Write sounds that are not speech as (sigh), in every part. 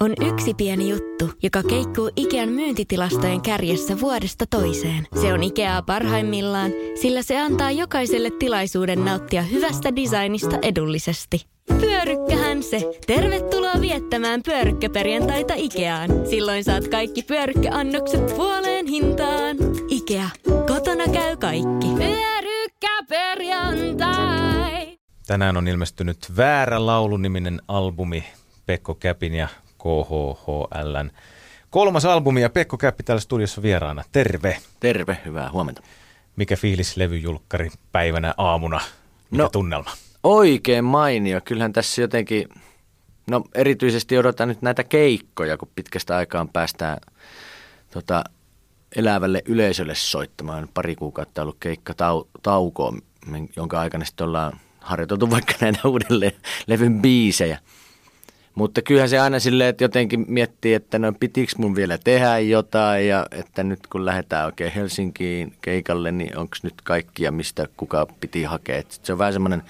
on yksi pieni juttu, joka keikkuu Ikean myyntitilastojen kärjessä vuodesta toiseen. Se on Ikeaa parhaimmillaan, sillä se antaa jokaiselle tilaisuuden nauttia hyvästä designista edullisesti. Pyörykkähän se! Tervetuloa viettämään pyörykkäperjantaita Ikeaan. Silloin saat kaikki pyörykkäannokset puoleen hintaan. Ikea. Kotona käy kaikki. Pyörykkäperjantai! Tänään on ilmestynyt Väärä laulu-niminen albumi Pekko Käpin ja KHHLn kolmas albumi ja Pekko Käppi täällä studiossa vieraana. Terve! Terve, hyvää huomenta. Mikä fiilis levyjulkkari päivänä aamuna? Mikä no, tunnelma? Oikein mainio. Kyllähän tässä jotenkin, no erityisesti odotan nyt näitä keikkoja, kun pitkästä aikaan päästään tota, elävälle yleisölle soittamaan. Pari kuukautta ollut keikka tau- taukoon, jonka aikana sitten ollaan harjoiteltu vaikka näitä uudelleen levyn biisejä. Mutta kyllähän se aina silleen, että jotenkin miettii, että no pitikö mun vielä tehdä jotain ja että nyt kun lähdetään oikein Helsinkiin keikalle, niin onko nyt kaikkia, mistä kuka piti hakea. Et se on vähän semmoinen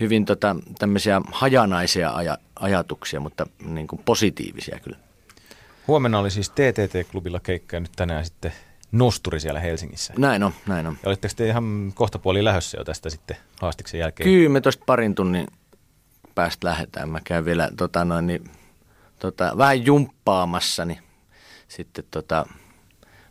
hyvin tota, tämmöisiä hajanaisia aja, ajatuksia, mutta niin kuin positiivisia kyllä. Huomenna oli siis TTT-klubilla keikka ja nyt tänään sitten nosturi siellä Helsingissä. Näin on, näin on. Ja olitteko te ihan kohta puoli lähössä jo tästä sitten haastiksen jälkeen? Kyllä me tuosta parin tunnin päästä lähdetään. Mä käyn vielä tota noin, niin, tota, vähän jumppaamassa, niin sitten tota,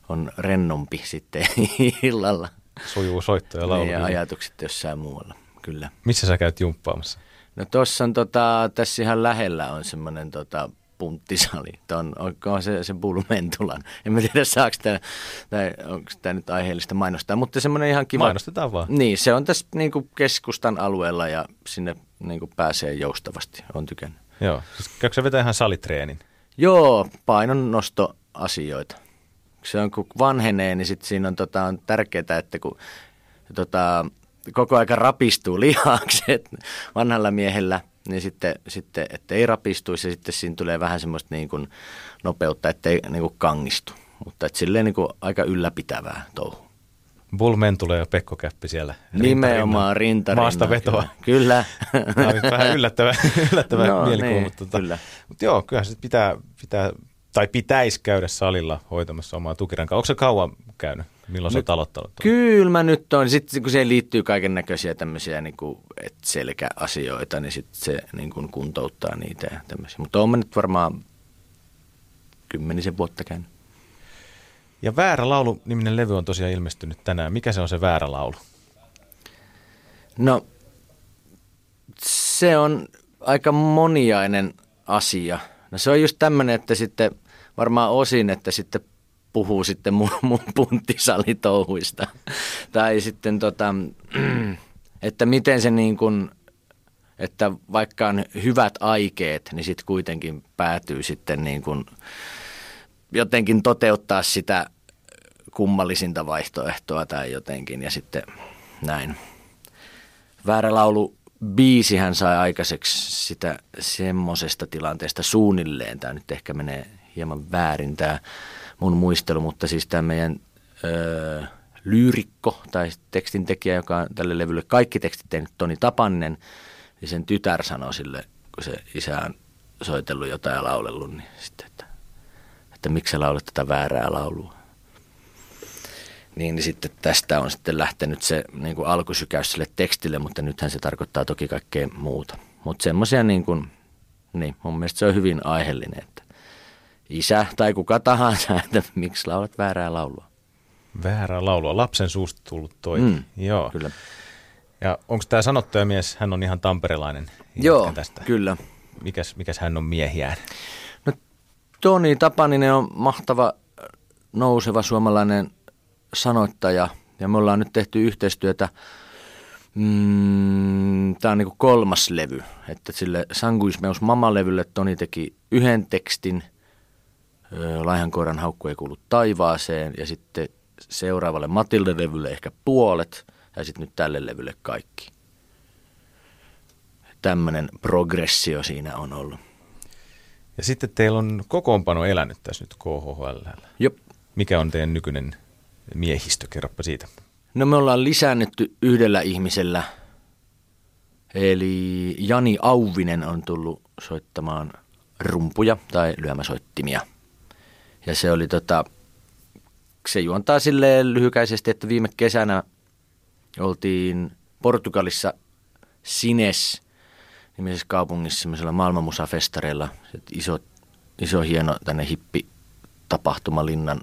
on rennompi sitten (laughs) illalla. Sujuu soitto ja laulu. Niin, ja ajatukset jossain muualla, kyllä. Missä sä käyt jumppaamassa? No tuossa on tota, tässä ihan lähellä on semmoinen tota, punttisali. Tuon, onko se, se Bulmentulan. En mä tiedä, saako tämä, tai onko tämä nyt aiheellista mainostaa, mutta semmoinen ihan kiva. Mainostetaan vaan. Niin, se on tässä niin kuin keskustan alueella ja sinne niin kuin pääsee joustavasti. On tykännyt. Joo, siis käykö se vetää ihan salitreenin? Joo, painonnostoasioita. Se on, kun vanhenee, niin sit siinä on, tota, on tärkeää, että kun tota, koko aika rapistuu (laughs) lihakset vanhalla miehellä – niin sitten, sitten että ei rapistuisi ja sitten siinä tulee vähän semmoista niin kuin nopeutta, ettei niin kuin kangistu. Mutta että silleen niin kuin aika ylläpitävää touhu. Bull Mentula ja Pekko Käppi siellä. Nimenomaan rinta Maasta vetoa. Kyllä. (laughs) kyllä. vähän yllättävä, yllättävä (laughs) no, mielikuva. Niin, mutta, tota, kyllä. mutta joo, kyllä se pitää, pitää, tai pitäisi käydä salilla hoitamassa omaa tukirankaa. Onko se kauan käynyt? Milloin nyt, sä aloittanut? Kyllä mä nyt on. Sitten kun siihen liittyy kaiken näköisiä tämmöisiä niin kuin, et selkäasioita, niin sitten se niin kuin kuntouttaa niitä ja tämmöisiä. Mutta on mä nyt varmaan kymmenisen vuotta käynyt. Ja Väärä laulu niminen levy on tosiaan ilmestynyt tänään. Mikä se on se Väärä laulu? No, se on aika moniainen asia. No se on just tämmöinen, että sitten varmaan osin, että sitten puhuu sitten mun, mun punttisalitouhuista. tai sitten tota, (clears throat) että miten se niin kuin, että vaikka on hyvät aikeet, niin sitten kuitenkin päätyy sitten niin kuin jotenkin toteuttaa sitä kummallisinta vaihtoehtoa tai jotenkin ja sitten näin. Väärä laulu biisihän sai aikaiseksi sitä semmoisesta tilanteesta suunnilleen. Tämä nyt ehkä menee hieman väärin tämä mun muistelu, mutta siis tämä meidän öö, lyyrikko tai tekstintekijä, joka on tälle levylle kaikki tekstit tehnyt, Toni Tapannen, niin sen tytär sanoi sille, kun se isä on soitellut jotain ja laulellut, niin sitten, että, miksi sä laulat tätä väärää laulua. Niin, niin sitten tästä on sitten lähtenyt se niin kuin alkusykäys sille tekstille, mutta nythän se tarkoittaa toki kaikkea muuta. Mutta semmoisia niin kuin, niin mun mielestä se on hyvin aiheellinen, että isä tai kuka tahansa, (laughs) että miksi laulat väärää laulua. Väärää laulua, lapsen suusta tullut toi. Mm, Joo. Kyllä. Ja onko tämä sanottaja mies, hän on ihan tamperelainen? Joo, tästä. kyllä. Mikäs, mikäs hän on miehiään? Toni Tapaninen on mahtava nouseva suomalainen sanoittaja ja me ollaan nyt tehty yhteistyötä Mm, Tämä on niin kolmas levy, että sille Sanguismeus Mama-levylle Toni teki yhden tekstin Laihankoiran haukku ei kuulu taivaaseen ja sitten seuraavalle Matilde-levylle ehkä puolet ja sitten nyt tälle levylle kaikki. Tämmöinen progressio siinä on ollut. Ja sitten teillä on kokoonpano elänyt tässä nyt KHL. Jop. Mikä on teidän nykyinen miehistö? Kerropa siitä. No me ollaan lisännytty yhdellä ihmisellä. Eli Jani Auvinen on tullut soittamaan rumpuja tai lyömäsoittimia. Ja se oli tota, se juontaa silleen lyhykäisesti, että viime kesänä oltiin Portugalissa Sines nimisessä kaupungissa semmoisella maailmanmusafestareilla. Iso, iso hieno tänne hippi tapahtumalinnan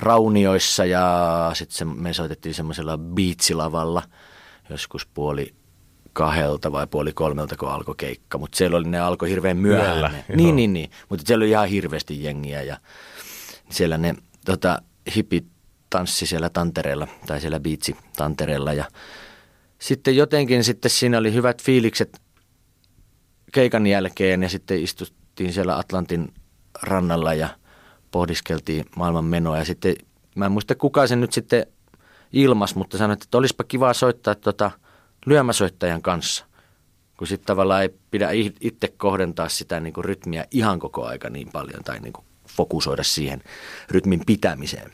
raunioissa ja sitten me soitettiin semmoisella biitsilavalla joskus puoli kahdelta vai puoli kolmelta, kun alkoi keikka. Mutta siellä oli, ne alkoi hirveän myöhään. Niin, niin, niin. Mutta siellä oli ihan hirveästi jengiä ja siellä ne tota, hipit tanssi siellä tantereella tai siellä biitsi tantereella ja sitten jotenkin sitten siinä oli hyvät fiilikset keikan jälkeen ja sitten istuttiin siellä Atlantin rannalla ja pohdiskeltiin maailman menoa ja sitten mä en muista kuka se nyt sitten ilmas, mutta sanoin, että olisipa kiva soittaa tota lyömäsoittajan kanssa, kun sitten tavallaan ei pidä itse kohdentaa sitä niin kuin rytmiä ihan koko aika niin paljon tai niin kuin fokusoida siihen rytmin pitämiseen.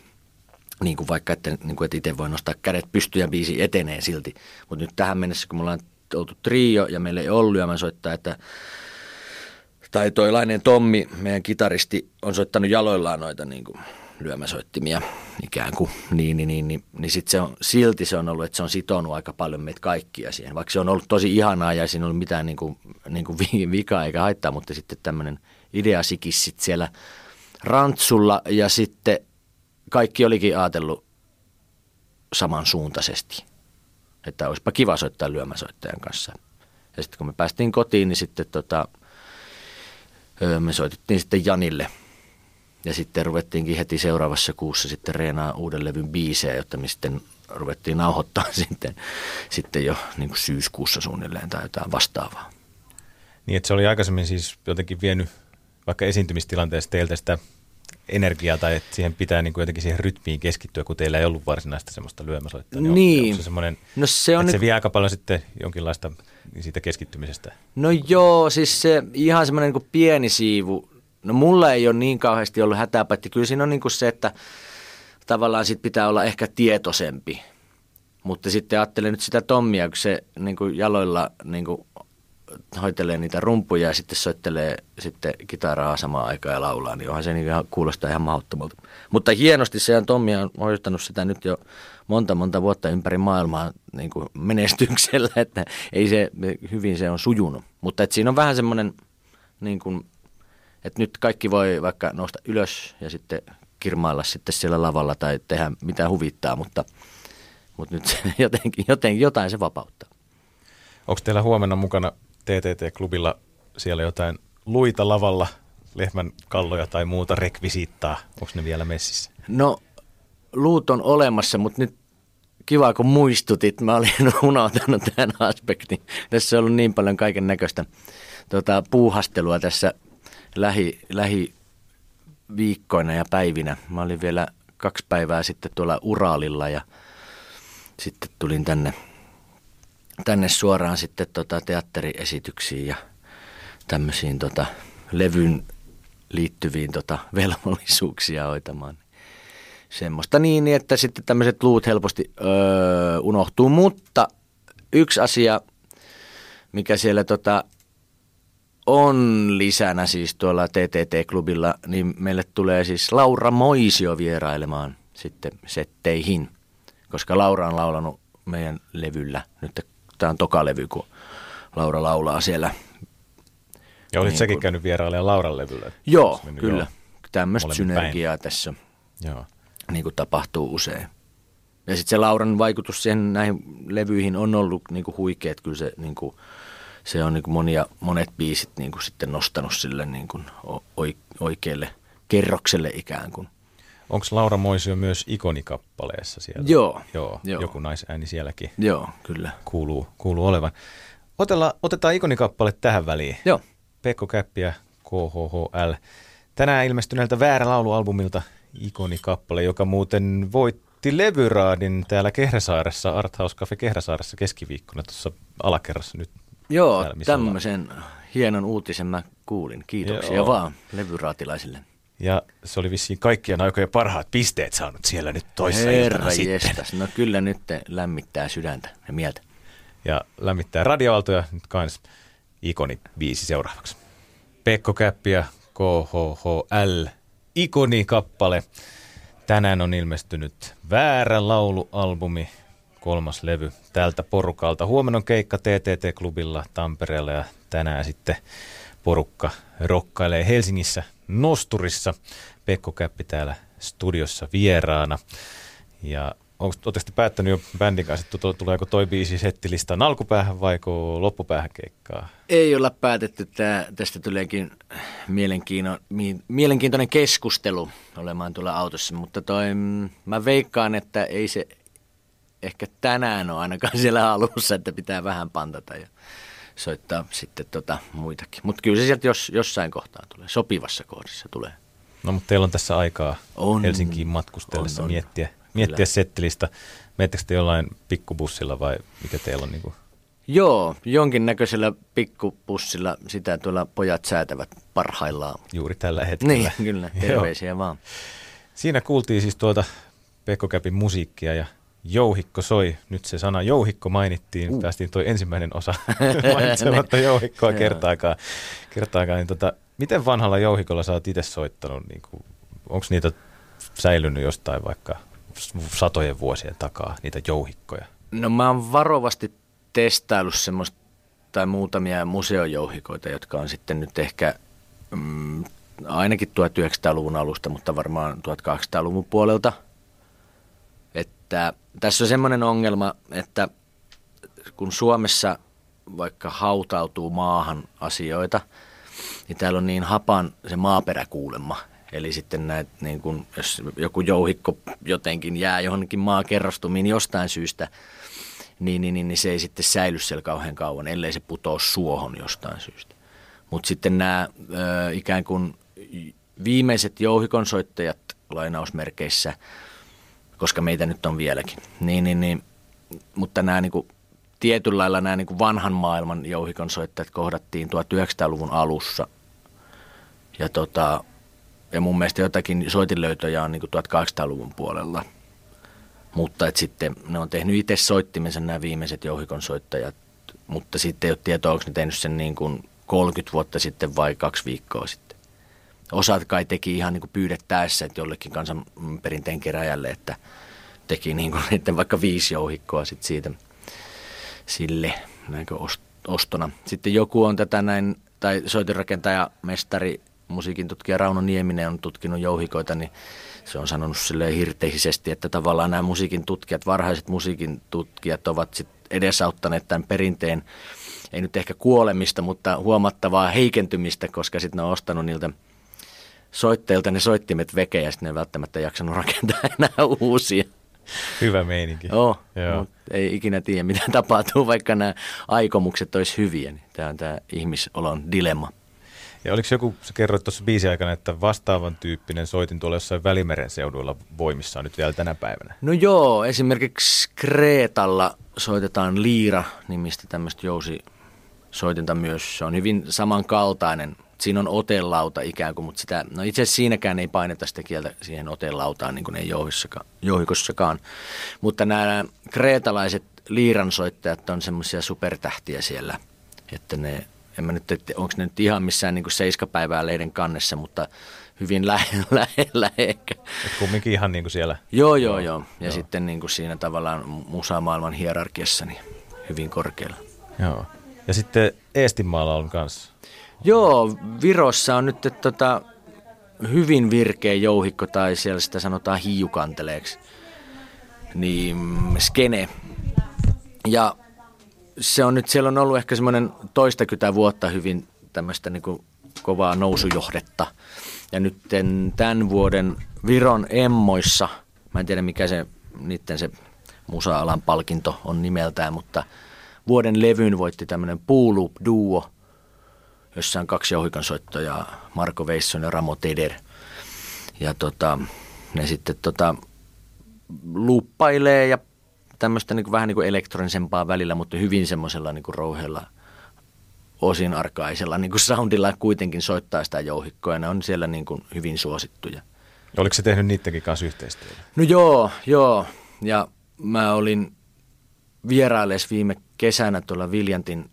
Niin kuin vaikka, että, niin kuin, että itse voi nostaa kädet pystyyn ja biisi etenee silti. Mutta nyt tähän mennessä, kun me ollaan oltu trio ja meillä ei ollut lyömänsoittaa, että tai toi Lainen Tommi, meidän kitaristi, on soittanut jaloillaan noita niin kuin lyömäsoittimia ikään kuin, niin, niin, niin, niin, niin sit se on, silti se on ollut, että se on sitonut aika paljon meitä kaikkia siihen. Vaikka se on ollut tosi ihanaa ja siinä ei ollut mitään niin kuin, niin kuin vikaa eikä haittaa, mutta sitten tämmöinen ideasikis sit siellä rantsulla ja sitten kaikki olikin ajatellut samansuuntaisesti, että olisipa kiva soittaa lyömäsoittajan kanssa. Ja sitten kun me päästiin kotiin, niin sitten tota, me soitettiin sitten Janille – ja sitten ruvettiinkin heti seuraavassa kuussa sitten reenaa uuden levyn biisejä, jotta me sitten ruvettiin nauhoittaa (laughs) sitten, sitten jo niin kuin syyskuussa suunnilleen tai jotain vastaavaa. Niin, että se oli aikaisemmin siis jotenkin vienyt vaikka esiintymistilanteessa teiltä sitä energiaa tai että siihen pitää niin kuin jotenkin siihen rytmiin keskittyä, kun teillä ei ollut varsinaista semmoista lyömäsoittaa. Niin, niin. se semmoinen, no se, on että nyt... se vie aika paljon sitten jonkinlaista siitä keskittymisestä? No joo, siis se ihan semmoinen niin pieni siivu No mulla ei ole niin kauheasti ollut hätäpätti. Kyllä siinä on niin kuin se, että tavallaan sit pitää olla ehkä tietoisempi. Mutta sitten ajattelen nyt sitä Tommia, kun se niin kuin jaloilla niin kuin hoitelee niitä rumpuja ja sitten soittelee sitten kitaraa samaan aikaan ja laulaa, niin onhan se niin ihan, kuulostaa ihan mahdottomalta. Mutta hienosti se Tommi on hoitanut sitä nyt jo monta monta vuotta ympäri maailmaa niin kuin menestyksellä, että ei se, hyvin se on sujunut. Mutta että siinä on vähän semmoinen niin kuin että nyt kaikki voi vaikka nousta ylös ja sitten kirmailla sitten siellä lavalla tai tehdä mitä huvittaa, mutta, mutta nyt (laughs) jotenkin, jotenkin jotain se vapauttaa. Onko teillä huomenna mukana TTT-klubilla siellä jotain luita lavalla, lehmän kalloja tai muuta rekvisiittaa? Onko ne vielä messissä? No luut on olemassa, mutta nyt kiva kun muistutit. Mä olin (laughs) unohtanut tämän aspektin. Tässä on ollut niin paljon kaiken näköistä tota, puuhastelua tässä lähi, lähi viikkoina ja päivinä. Mä olin vielä kaksi päivää sitten tuolla Uraalilla ja sitten tulin tänne, tänne suoraan sitten tota teatteriesityksiin ja tämmöisiin tota levyn liittyviin tota (laughs) velvollisuuksia hoitamaan. Semmoista niin, että sitten tämmöiset luut helposti öö, unohtuu, mutta yksi asia, mikä siellä tota on lisänä siis tuolla TTT-klubilla, niin meille tulee siis Laura Moisio vierailemaan sitten setteihin, koska Laura on laulanut meidän levyllä. Nyt on toka levy, kun Laura laulaa siellä. Ja olit niin säkin kun... käynyt vierailemaan Lauran levyllä? Joo, kyllä. Tämmöistä synergiaa päin. tässä Joo. Niin kuin tapahtuu usein. Ja sitten se Lauran vaikutus siihen näihin levyihin on ollut niin kuin huikea, että kyllä se niin kuin, se on niin kuin monia, monet biisit niin kuin sitten nostanut sille niin kuin oikealle kerrokselle ikään kuin. Onko Laura Moisio myös ikonikappaleessa siellä? Joo. Joo, joo. joku naisääni sielläkin. Joo, kyllä. Kuuluu, kuuluu olevan. Otella, otetaan ikonikappale tähän väliin. Joo. Pekko Käppiä, KHHL. Tänään ilmestyneeltä Väärä laulualbumilta ikonikappale, joka muuten voitti levyraadin täällä Kehräsaaressa, Arthouse Cafe Kehräsaaressa keskiviikkona tuossa alakerrassa nyt Joo, tämmöisen hienon uutisen mä kuulin. Kiitoksia Joo. vaan levyraatilaisille. Ja se oli vissiin kaikkien aikojen parhaat pisteet saanut siellä nyt toissa Herra jestas, no kyllä nyt lämmittää sydäntä ja mieltä. Ja lämmittää radioaltoja nyt kans ikoni viisi seuraavaksi. Pekko Käppi ja KHHL ikonikappale. Tänään on ilmestynyt Väärä laulualbumi, kolmas levy tältä porukalta. Huomenna on keikka TTT-klubilla Tampereella ja tänään sitten porukka rokkailee Helsingissä Nosturissa. Pekko Käppi täällä studiossa vieraana. Ja Oletteko päättänyt jo bändin kanssa, että tuleeko toi biisi settilistan alkupäähän vai loppupäähän keikkaa? Ei olla päätetty. Tää, tästä tuleekin mielenkiintoinen keskustelu olemaan tuolla autossa, mutta toi, mm, mä veikkaan, että ei se ehkä tänään ole ainakaan siellä alussa, että pitää vähän pantata ja soittaa sitten tota muitakin. Mutta kyllä se sieltä jos, jossain kohtaa tulee, sopivassa kohdassa tulee. No mutta teillä on tässä aikaa on, Helsinkiin matkustellessa on, on. miettiä miettiä Kyllä. settilistä. Miettikö te jollain pikkubussilla vai mikä teillä on? Niin kuin? Joo, jonkinnäköisellä pikkubussilla sitä tuolla pojat säätävät parhaillaan. Juuri tällä hetkellä. Niin, kyllä, (laughs) terveisiä vaan. Siinä kuultiin siis tuota Pekko Käpin musiikkia ja jouhikko soi. Nyt se sana jouhikko mainittiin, uh. päästiin tuo ensimmäinen osa (laughs) mainitsematta jouhikkoa kertaakaan. kertaakaan. Niin tota, miten vanhalla jouhikolla sä oot itse soittanut? Niin Onko niitä säilynyt jostain vaikka satojen vuosien takaa, niitä jouhikkoja? No mä oon varovasti testaillut semmoista tai muutamia museojouhikoita, jotka on sitten nyt ehkä mm, ainakin 1900-luvun alusta, mutta varmaan 1800-luvun puolelta. Että tässä on semmoinen ongelma, että kun Suomessa vaikka hautautuu maahan asioita, niin täällä on niin hapan se maaperäkuulemma, Eli sitten näet, niin kun, jos joku jouhikko jotenkin jää johonkin maakerrostumiin jostain syystä, niin, niin, niin, niin se ei sitten säily siellä kauhean kauan, ellei se putoa suohon jostain syystä. Mutta sitten nämä ikään kuin viimeiset jouhikonsoittajat lainausmerkeissä, koska meitä nyt on vieläkin, niin, niin, niin mutta nämä niin kuin, tietyllä lailla nämä niin kuin vanhan maailman jouhikonsoittajat kohdattiin 1900-luvun alussa. Ja tota, ja mun mielestä jotakin soitinlöytöjä on niin 1800-luvun puolella. Mutta et sitten ne on tehnyt itse soittimensa nämä viimeiset jouhikon soittajat, mutta sitten ei ole tietoa, onko ne tehnyt sen niin kuin 30 vuotta sitten vai kaksi viikkoa sitten. Osat kai teki ihan niin kuin pyydettäessä, että jollekin kansanperinteen keräjälle, että teki (laughs) niin kuin niiden vaikka viisi jouhikkoa sitten siitä sille näinkö ostona. Sitten joku on tätä näin, tai soitinrakentaja, mestari musiikin tutkija Rauno Nieminen on tutkinut jouhikoita, niin se on sanonut sille hirteisesti, että tavallaan nämä musiikin tutkijat, varhaiset musiikin tutkijat ovat sit edesauttaneet tämän perinteen, ei nyt ehkä kuolemista, mutta huomattavaa heikentymistä, koska sitten ne on ostanut niiltä soitteilta ne soittimet veke ja sitten ne ei välttämättä jaksanut rakentaa (laughs) enää uusia. Hyvä meininki. Joo, Joo. Mutta ei ikinä tiedä mitä (laughs) tapahtuu, vaikka nämä aikomukset olisi hyviä. Niin tämä on tämä ihmisolon dilemma. Ja oliko joku, sä kerroit tuossa biisi aikana, että vastaavan tyyppinen soitin tuolla jossain Välimeren seuduilla voimissaan nyt vielä tänä päivänä? No joo, esimerkiksi Kreetalla soitetaan Liira-nimistä tämmöistä jousisoitinta myös. Se on hyvin samankaltainen. Siinä on otelauta ikään kuin, mutta sitä, no itse asiassa siinäkään ei paineta sitä kieltä siihen otelautaan niin kuin ei jouhikossakaan. Mutta nämä kreetalaiset liiransoittajat on semmoisia supertähtiä siellä, että ne en mä nyt, että onko ne nyt ihan missään niin seiskapäivää leiden kannessa, mutta hyvin lähellä, (laughs) lähellä ehkä. Et kumminkin ihan niin kuin siellä. Joo, joo, joo. Ja joo. sitten niin kuin siinä tavallaan musamaailman hierarkiassa niin hyvin korkealla. Joo. Ja sitten Eestinmaalla on kanssa. Joo, Virossa on nyt tota, hyvin virkeä jouhikko tai siellä sitä sanotaan hiukanteleeksi. Niin skene. Ja se on nyt, siellä on ollut ehkä semmoinen toistakymmentä vuotta hyvin tämmöistä niin kuin kovaa nousujohdetta. Ja nyt tämän vuoden Viron Emmoissa, mä en tiedä mikä se niiden se musa-alan palkinto on nimeltään, mutta vuoden levyn voitti tämmöinen Puulup Duo, jossa on kaksi soittajaa, Marko Veisson ja Ramo Teder. Ja tota, ne sitten tota, luuppailee ja tämmöistä niin kuin, vähän niin kuin elektronisempaa välillä, mutta hyvin semmoisella niin kuin rouheella osin arkaisella niin kuin soundilla kuitenkin soittaa sitä jouhikkoa ja ne on siellä niin kuin hyvin suosittuja. Oliko se tehnyt niidenkin kanssa yhteistyötä? No joo, joo. Ja mä olin vierailleessa viime kesänä tuolla Viljantin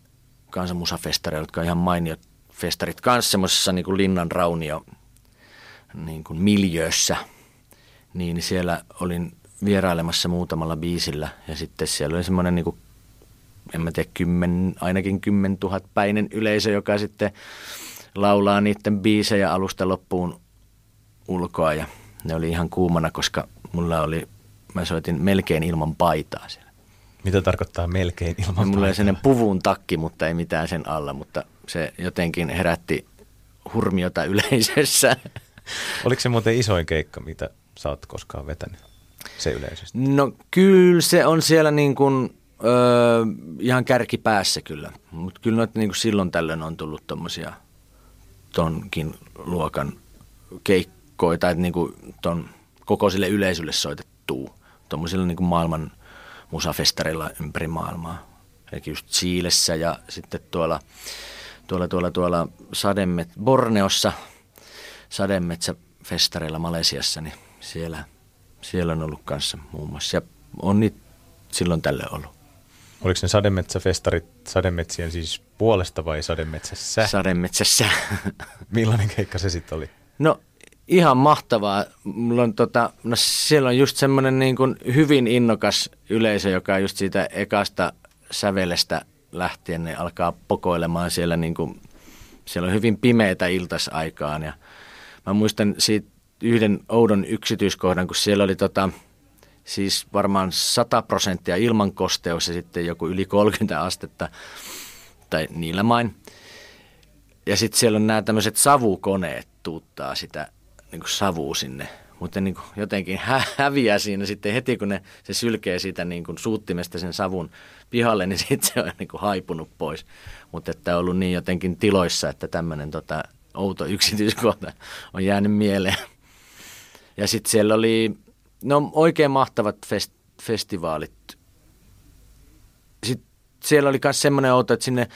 kansanmusafestareilla, jotka on ihan mainiot festarit kanssa semmoisessa niin linnan raunio niin kuin miljöössä, niin siellä olin vierailemassa muutamalla biisillä ja sitten siellä oli semmoinen niin kuin, en mä tiedä, kymmen, ainakin kymmen tuhat päinen yleisö, joka sitten laulaa niiden biisejä alusta loppuun ulkoa ja ne oli ihan kuumana, koska mulla oli, mä soitin melkein ilman paitaa siellä. Mitä tarkoittaa melkein ilman Mulla paitaa? oli sellainen puvun takki, mutta ei mitään sen alla, mutta se jotenkin herätti hurmiota yleisössä. (laughs) Oliko se muuten isoin keikka, mitä sä oot koskaan vetänyt? Se yleisesti. No kyllä se on siellä niin kuin, öö, ihan kärkipäässä kyllä, mutta kyllä noita niin kuin silloin tällöin on tullut tommosia tonkin luokan keikkoja tai niin kuin ton kokoisille yleisölle soitettua tuommoisilla niin kuin maailman musafestareilla ympäri maailmaa. Eli just Chiilessä ja sitten tuolla, tuolla, tuolla, tuolla Sademet, Borneossa sademetsäfestareilla Malesiassa, niin siellä, siellä on ollut kanssa muun muassa. Ja on niitä silloin tälle ollut. Oliko ne sademetsäfestarit sademetsien siis puolesta vai sademetsässä? Sademetsässä. (laughs) Millainen keikka se sitten oli? No ihan mahtavaa. Mulla on tota, no siellä on just semmoinen niin kuin hyvin innokas yleisö, joka just siitä ekasta sävelestä lähtien ne alkaa pokoilemaan siellä niin kuin, siellä on hyvin pimeitä iltasaikaan ja mä muistan siitä yhden oudon yksityiskohdan, kun siellä oli tota, siis varmaan 100 prosenttia ilman kosteus ja sitten joku yli 30 astetta tai niillä main. Ja sitten siellä on nämä tämmöiset savukoneet tuuttaa sitä niin savua sinne. Mutta niin kuin jotenkin hä- häviää siinä sitten heti, kun ne, se sylkee siitä niin kuin suuttimesta sen savun pihalle, niin (laughs) sitten se on niin kuin haipunut pois. Mutta että on ollut niin jotenkin tiloissa, että tämmöinen tota, outo (laughs) yksityiskohta on jäänyt mieleen. Ja sitten siellä oli no, oikein mahtavat fest, festivaalit. Sitten siellä oli myös semmoinen outo, että sinne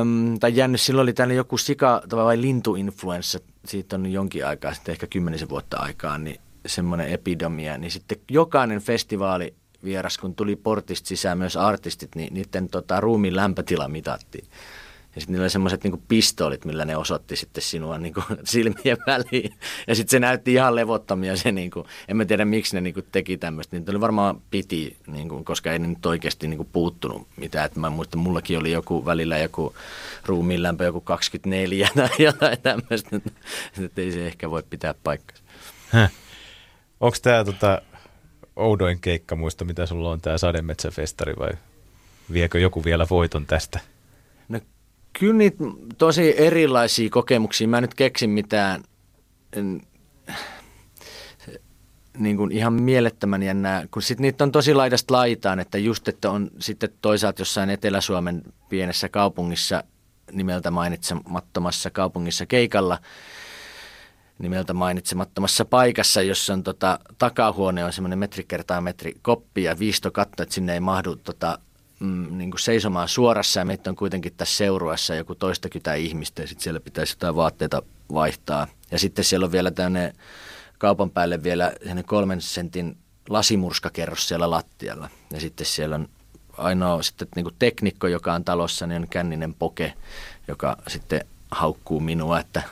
Öm, tai jännyt, silloin oli tänne joku sika- vai lintuinfluenssa, siitä on jonkin aikaa, sitten ehkä kymmenisen vuotta aikaa, niin semmoinen epidemia, niin sitten jokainen festivaali vieras, kun tuli portista sisään myös artistit, niin niiden tota, ruumiin lämpötila mitattiin. Ja sitten niillä oli semmoiset niinku pistoolit, millä ne osoitti sitten sinua niinku (laughs) silmien väliin. Ja sitten se näytti ihan levottomia se, niinku, en mä tiedä miksi ne niinku teki tämmöistä. Niin oli varmaan piti, niinku, koska ei ne nyt oikeasti niinku puuttunut mitään. Et mä muistan, mullakin oli joku välillä joku ruumiin lämpö joku 24 tai (laughs) jotain tämmöistä. Että ei se ehkä voi pitää paikkaa. Onko tämä tota, oudoin keikka muista, mitä sulla on tämä sademetsäfestari vai viekö joku vielä voiton tästä? Kyllä niitä tosi erilaisia kokemuksia. Mä en nyt keksin mitään en, niin kuin ihan mielettömän jännää, kun sit niitä on tosi laidasta laitaan, että just, että on sitten toisaalta jossain Etelä-Suomen pienessä kaupungissa nimeltä mainitsemattomassa kaupungissa keikalla, nimeltä mainitsemattomassa paikassa, jossa on tota, takahuone on semmoinen metri kertaa metri koppi ja viistokatto, että sinne ei mahdu tota, mm, niin kuin seisomaan suorassa ja meitä on kuitenkin tässä seurueessa joku toistakymmentä ihmistä ja sitten siellä pitäisi jotain vaatteita vaihtaa. Ja sitten siellä on vielä tämmöinen kaupan päälle vielä kolmen sentin lasimurskakerros siellä lattialla. Ja sitten siellä on ainoa sitten niin kuin teknikko, joka on talossa, niin on känninen poke, joka sitten haukkuu minua, että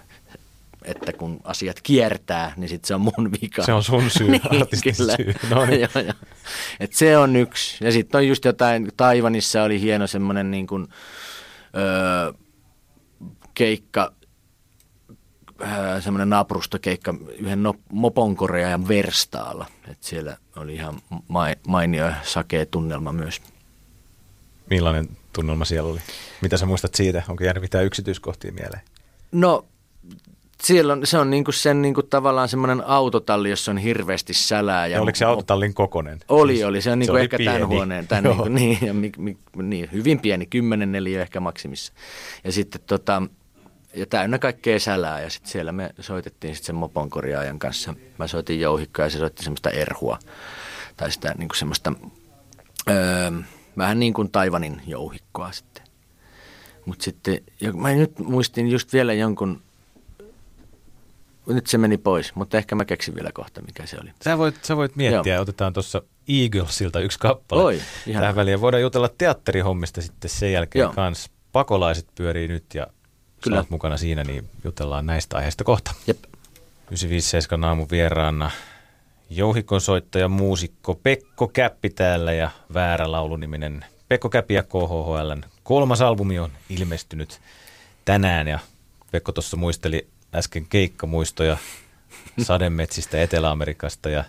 että kun asiat kiertää, niin sitten se on mun vika. Se on sun syy, (laughs) niin, kyllä. syy. No niin. joo, joo. Et se on yksi. Ja sitten on just jotain, Taivanissa oli hieno semmoinen niin kuin, öö, keikka, öö, semmoinen naapurustokeikka yhden no, moponkoreajan verstaalla. Et siellä oli ihan ma- mainio ja sakea tunnelma myös. Millainen tunnelma siellä oli? Mitä sä muistat siitä? Onko jäänyt mitään yksityiskohtia mieleen? No siellä on, se on niinku sen niinku tavallaan semmoinen autotalli, jossa on hirveästi sälää. Ja Ja oliko se autotallin kokonen? Oli, Siis oli. Se on niinku oli ehkä tämän pieni. huoneen, tämän niinku, (laughs) niin, ja mi, mi, niin, hyvin pieni, kymmenen neliö ehkä maksimissa. Ja sitten tota, ja täynnä kaikkea sälää ja sitten siellä me soitettiin sitten sen moponkorjaajan kanssa. Mä soitin jouhikkoa ja se soitti semmoista erhua tai sitä niinku semmoista öö, vähän niin kuin Taivanin jouhikkoa sitten. Mutta sitten, ja mä nyt muistin just vielä jonkun, nyt se meni pois, mutta ehkä mä keksin vielä kohta, mikä se oli. Sä voit, sä voit miettiä, Joo. otetaan tuossa Eaglesilta yksi kappale Oi, ihana. tähän väliin. Voidaan jutella teatterihommista sitten sen jälkeen Joo. kanssa. Pakolaiset pyörii nyt ja Kyllä. Sä mukana siinä, niin jutellaan näistä aiheista kohta. Jep. 957 aamun vieraana jouhikon soittaja, muusikko Pekko Käppi täällä ja väärä lauluniminen Pekko Käppi ja KHHLn kolmas albumi on ilmestynyt tänään ja Pekko tuossa muisteli äsken keikkamuistoja sademetsistä Etelä-Amerikasta ja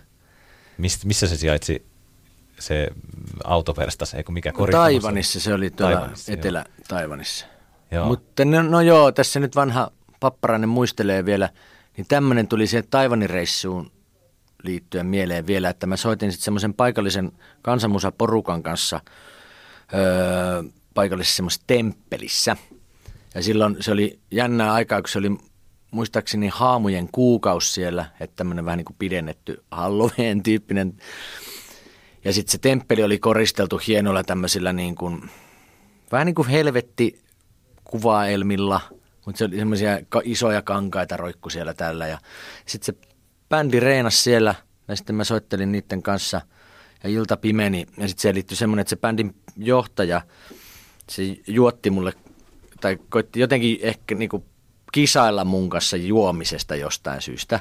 mist, missä se sijaitsi se autoverstas, eikö mikä no, Taivanissa se oli tuolla Taivanissa, Etelä-Taivanissa. Joo. Mutta no, no joo, tässä nyt vanha papparainen muistelee vielä, niin tämmöinen tuli siihen Taivanin reissuun liittyen mieleen vielä, että mä soitin sitten semmoisen paikallisen kansanmusaporukan kanssa öö, paikallisessa semmoisessa temppelissä. Ja silloin se oli jännää aikaa, kun se oli muistaakseni haamujen kuukausi siellä, että tämmöinen vähän niin kuin pidennetty Halloween tyyppinen. Ja sitten se temppeli oli koristeltu hienoilla tämmöisillä niin kuin, vähän niin kuin helvetti kuvaelmilla, mutta se oli semmoisia isoja kankaita roikku siellä tällä. Ja sitten se bändi reenasi siellä ja sitten mä soittelin niiden kanssa ja ilta pimeni. Ja sitten se liittyi semmoinen, että se bändin johtaja, se juotti mulle, tai koitti jotenkin ehkä niinku kisailla mun kanssa juomisesta jostain syystä.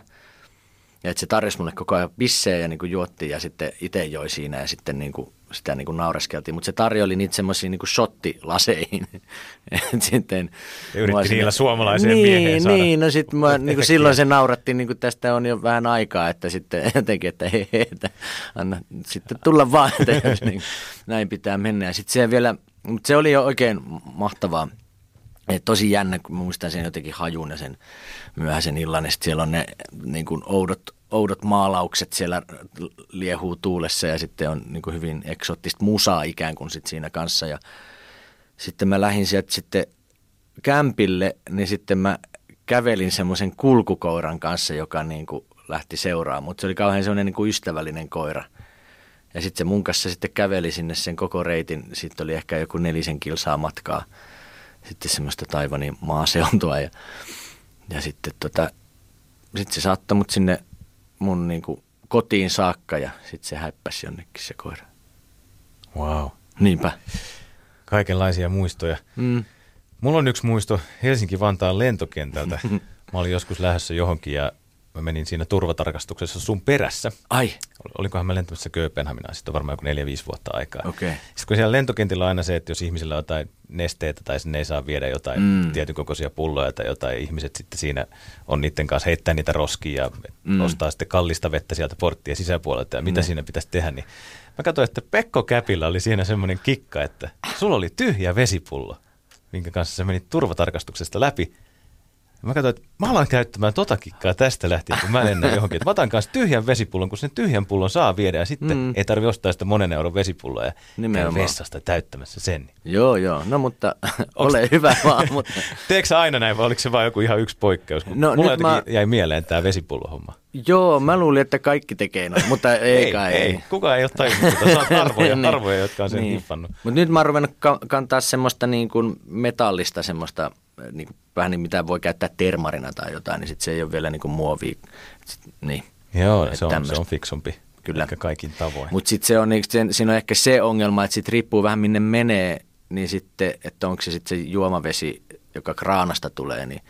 Ja että se tarjosi mulle koko ajan bissejä ja niinku juotti ja sitten itse joi siinä ja sitten niinku sitä niin kuin naureskeltiin, mutta se tarjoili niitä semmoisia niin shottilaseihin. (laughs) sitten ja yritti niillä suomalaiseen niin, mieheen saada. Niin, no sitten niin kuin (laughs) silloin se naurattiin, niin kuin tästä on jo vähän aikaa, että sitten (laughs) jotenkin, että hei, hei että anna sitten tulla vaan, että jos niin, näin pitää mennä. Ja sitten se vielä, mutta se oli jo oikein mahtavaa. Et tosi jännä, kun muistan sen jotenkin hajun ja sen myöhäisen illan, ja siellä on ne niin kuin oudot oudot maalaukset siellä liehuu tuulessa ja sitten on niin kuin hyvin eksottista musaa ikään kuin sit siinä kanssa. Ja sitten mä lähdin sieltä sitten kämpille, niin sitten mä kävelin semmoisen kulkukoiran kanssa, joka niin kuin lähti seuraamaan, mutta se oli kauhean semmoinen niin ystävällinen koira. Ja sitten se mun kanssa sitten käveli sinne sen koko reitin, sitten oli ehkä joku nelisen kilsaa matkaa, sitten semmoista Taivanin maaseuntua ja, ja sitten tota, sitten se saattoi mut sinne mun niin kuin kotiin saakka ja sitten se häppäsi jonnekin se koira. Wow. Niinpä. Kaikenlaisia muistoja. Mm. Mulla on yksi muisto Helsinki-Vantaan lentokentältä. (laughs) Mä olin joskus lähdössä johonkin ja mä menin siinä turvatarkastuksessa sun perässä. Ai. Olinkohan mä lentämässä Kööpenhaminaan, sitten on varmaan joku neljä, viisi vuotta aikaa. Okay. Sitten kun siellä lentokentillä on aina se, että jos ihmisillä on jotain nesteitä tai sinne ei saa viedä jotain mm. tietyn kokoisia pulloja tai jotain, ihmiset sitten siinä on niiden kanssa heittää niitä roskia ja mm. ostaa sitten kallista vettä sieltä porttien sisäpuolelta ja mitä mm. siinä pitäisi tehdä, niin mä katsoin, että Pekko Käpillä oli siinä semmoinen kikka, että sulla oli tyhjä vesipullo, minkä kanssa sä menit turvatarkastuksesta läpi Mä katsoin, että mä alan käyttämään tota kikkaa tästä lähtien, kun mä lennän johonkin. Että mä otan kanssa tyhjän vesipullon, kun sen tyhjän pullon saa viedä ja sitten mm. ei tarvi ostaa sitä monen euron vesipulloa ja käy vessasta täyttämässä sen. Joo, joo. No mutta (laughs) ole hyvä vaan. Mutta... (laughs) Teekö aina näin vai oliko se vain joku ihan yksi poikkeus? No, Mulla mä... jäi mieleen tämä vesipullohomma. Joo, mä luulin, että kaikki tekee noin, mutta (laughs) ei, ei kai. Ei, kukaan ei ole tajunnut tätä. Saat (laughs) arvoja, niin. arvoja, jotka on sen niin. hiffannut. Mutta nyt mä oon ruvennut kantaa semmoista niin kuin metallista semmoista niin kuin, vähän niin mitä voi käyttää termarina tai jotain, niin sit se ei ole vielä niin kuin muovi. Niin. Joo, se on, se on fiksumpi. Kyllä. Ehkä kaikin tavoin. Mutta sitten se on, niin, siinä on ehkä se ongelma, että sitten riippuu vähän minne menee, niin sitten, että onko se sitten se juomavesi, joka kraanasta tulee, niin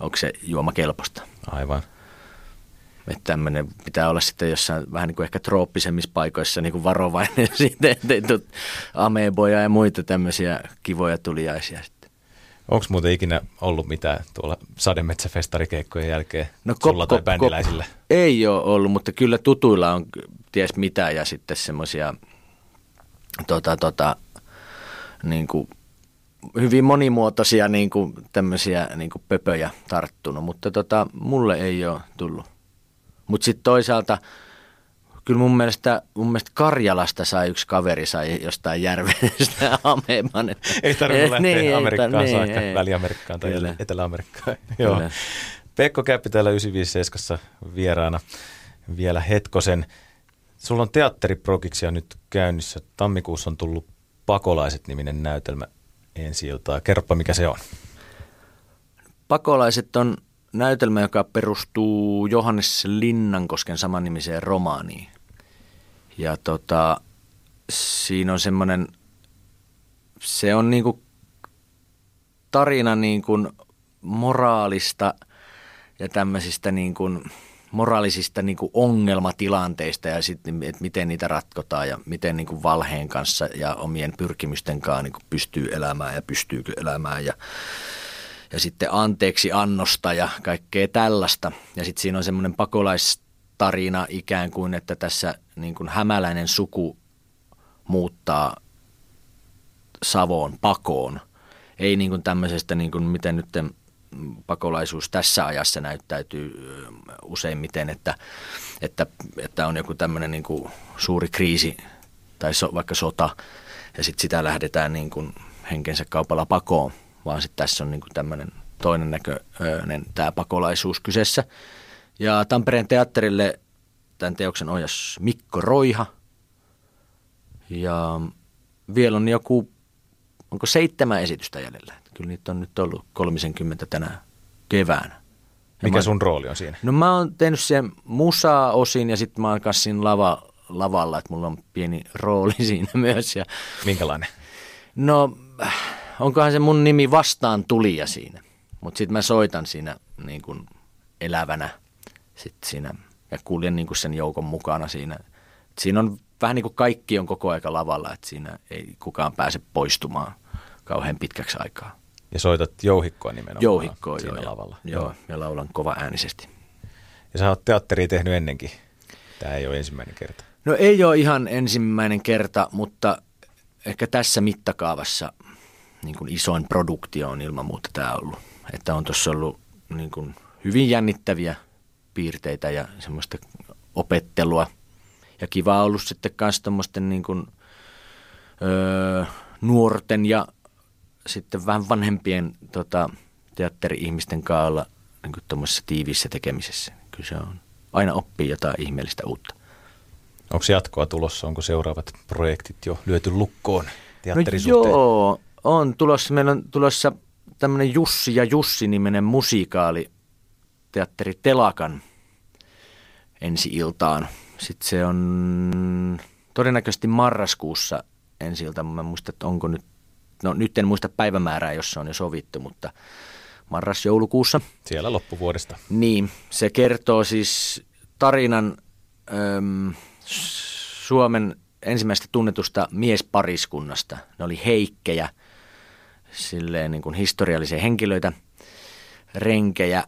onko se juomakelpoista. Aivan. Että tämmöinen pitää olla sitten jossain vähän niin kuin ehkä trooppisemmissa paikoissa niin kuin varovainen (laughs) sitten, ettei ameboja ja muita tämmöisiä kivoja tuliaisia sitten. Onko muuten ikinä ollut mitään tuolla sademetsäfestarikeikkojen jälkeen no, sulla kop, tai bändiläisillä? Kop, ei ole ollut, mutta kyllä tutuilla on ties mitä ja sitten semmoisia tota, tota, niin kuin hyvin monimuotoisia niin kuin, tämmöisiä niin kuin pöpöjä tarttunut, mutta tota, mulle ei ole tullut. Mutta sitten toisaalta – kyllä mun mielestä, mun mielestä Karjalasta sai yksi kaveri sai jostain järvestä (laughs) ameeman. Ei tarvitse (laughs) lähteä niin, Amerikkaan ei, saakka, niin, Väli-Amerikkaan tai kyllä. Etelä-Amerikkaan. (laughs) Joo. Pekko Käppi täällä 957 vieraana vielä hetkosen. Sulla on teatteriprokiksia nyt käynnissä. Tammikuussa on tullut Pakolaiset-niminen näytelmä ensi iltaa. Kerropa, mikä se on. Pakolaiset on näytelmä, joka perustuu Johannes Linnankosken samannimiseen romaaniin. Ja tota, siinä on semmoinen, se on niinku tarina niin kuin moraalista ja tämmöisistä niin kuin moraalisista niin kuin ongelmatilanteista ja sitten, että miten niitä ratkotaan ja miten niin kuin valheen kanssa ja omien pyrkimysten kanssa niin kuin pystyy elämään ja pystyykö elämään ja sitten anteeksi annosta ja kaikkea tällaista. Ja sitten siinä on semmoinen pakolaistarina ikään kuin, että tässä niin kuin hämäläinen suku muuttaa Savoon pakoon. Ei niin kuin tämmöisestä, niin kuin miten nyt pakolaisuus tässä ajassa näyttäytyy useimmiten, että, että, että on joku tämmöinen niin kuin suuri kriisi tai so, vaikka sota ja sitten sitä lähdetään niin kuin henkensä kaupalla pakoon, vaan sitten tässä on niin kuin tämmöinen toinen näköinen tämä pakolaisuus kyseessä. Ja Tampereen teatterille tämän teoksen ohjas Mikko Roiha ja vielä on joku, onko seitsemän esitystä jäljellä. Kyllä niitä on nyt ollut 30 tänä keväänä. Ja Mikä mä, sun rooli on siinä? No mä oon tehnyt sen musaa osin ja sitten mä oon kanssa siinä lava, lavalla, että mulla on pieni rooli (laughs) siinä myös. Ja, Minkälainen? No onkohan se mun nimi vastaan tulija siinä. Mutta sitten mä soitan siinä niin kuin elävänä sit siinä ja kuljen niin kuin sen joukon mukana siinä. Siinä on vähän niin kuin kaikki on koko aika lavalla, että siinä ei kukaan pääse poistumaan kauhean pitkäksi aikaa. Ja soitat jouhikkoa nimenomaan jouhikkoa, siinä joo, lavalla. Joo, joo, ja laulan kova äänisesti. Ja sä oot teatteria tehnyt ennenkin. Tämä ei ole ensimmäinen kerta. No ei ole ihan ensimmäinen kerta, mutta ehkä tässä mittakaavassa niin kuin isoin produktio on ilman muuta tämä ollut. Että on tuossa ollut niin kuin hyvin jännittäviä piirteitä ja semmoista opettelua. Ja kiva ollut sitten myös tuommoisten niin kuin, öö, nuorten ja sitten vähän vanhempien tota, teatteri-ihmisten kanssa olla niin tuommoisessa tiiviissä tekemisessä. Kyllä se on. Aina oppii jotain ihmeellistä uutta. Onko jatkoa tulossa? Onko seuraavat projektit jo lyöty lukkoon teatterisuhteen? No joo, on tulossa. Meillä on tulossa tämmöinen Jussi ja Jussi-niminen musiikaali teatteri Telakan ensi iltaan. Sitten se on todennäköisesti marraskuussa ensi ilta. Mä muistan, että onko nyt no nyt en muista päivämäärää, jossa on jo sovittu, mutta marras-joulukuussa. Siellä loppuvuodesta. Niin, se kertoo siis tarinan äm, Suomen ensimmäistä tunnetusta miespariskunnasta. Ne oli heikkejä, silleen niin kuin historiallisia henkilöitä, renkejä,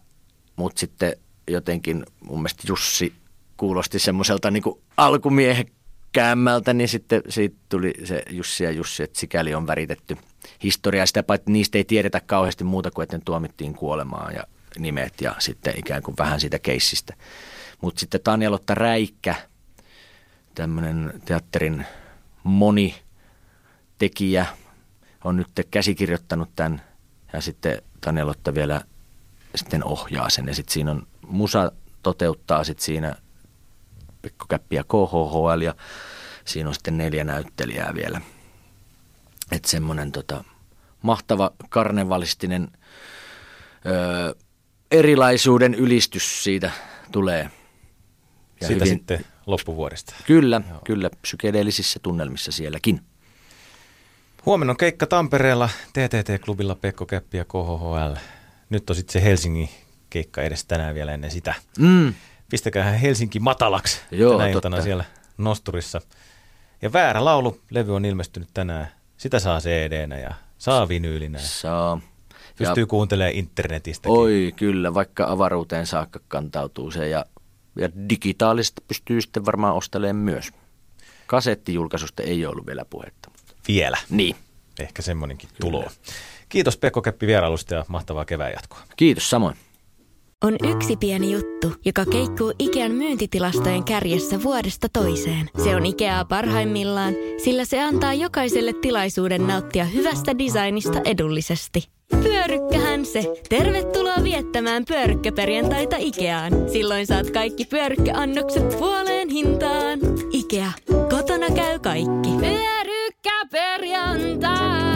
mutta sitten jotenkin mun mielestä Jussi kuulosti semmoiselta niin alkumiehen älykkäämmältä, niin sitten siitä tuli se Jussi ja Jussi, että sikäli on väritetty historiaa. Sitä paitsi niistä ei tiedetä kauheasti muuta kuin, että ne tuomittiin kuolemaan ja nimet ja sitten ikään kuin vähän siitä keissistä. Mutta sitten Tanja Lotta Räikkä, tämmöinen teatterin moni tekijä, on nyt käsikirjoittanut tämän ja sitten Tanja Lotta vielä sitten ohjaa sen ja sitten siinä on musa toteuttaa sitten siinä Pekko Käppi ja KHHL ja siinä on sitten neljä näyttelijää vielä. Että semmoinen tota, mahtava karnevalistinen ö, erilaisuuden ylistys siitä tulee. Ja siitä hyvin, sitten loppuvuodesta. Kyllä, Joo. kyllä, psykedeellisissä tunnelmissa sielläkin. Huomenna on keikka Tampereella, TTT-klubilla Pekko Käppi ja KHHL. Nyt on sitten se Helsingin keikka edes tänään vielä ennen sitä. Mm pistäkää Helsinki matalaksi Joo, tänä iltana siellä nosturissa. Ja väärä laulu, levy on ilmestynyt tänään. Sitä saa cd ja saa vinyylinä. Saa. Pystyy ja, kuuntelemaan internetistä. Oi kyllä, vaikka avaruuteen saakka kantautuu se ja, ja digitaalisesti pystyy sitten varmaan ostelemaan myös. Kasettijulkaisusta ei ollut vielä puhetta. Vielä? Niin. Ehkä semmoinenkin tulo. Kiitos Pekko Keppi vierailusta ja mahtavaa kevään jatkoa. Kiitos samoin. On yksi pieni juttu, joka keikkuu Ikean myyntitilastojen kärjessä vuodesta toiseen. Se on Ikeaa parhaimmillaan, sillä se antaa jokaiselle tilaisuuden nauttia hyvästä designista edullisesti. Pyörykkähän se! Tervetuloa viettämään pyörykkäperjantaita Ikeaan. Silloin saat kaikki pyörykkäannokset puoleen hintaan. Ikea, kotona käy kaikki. Pyörykkäperjantai!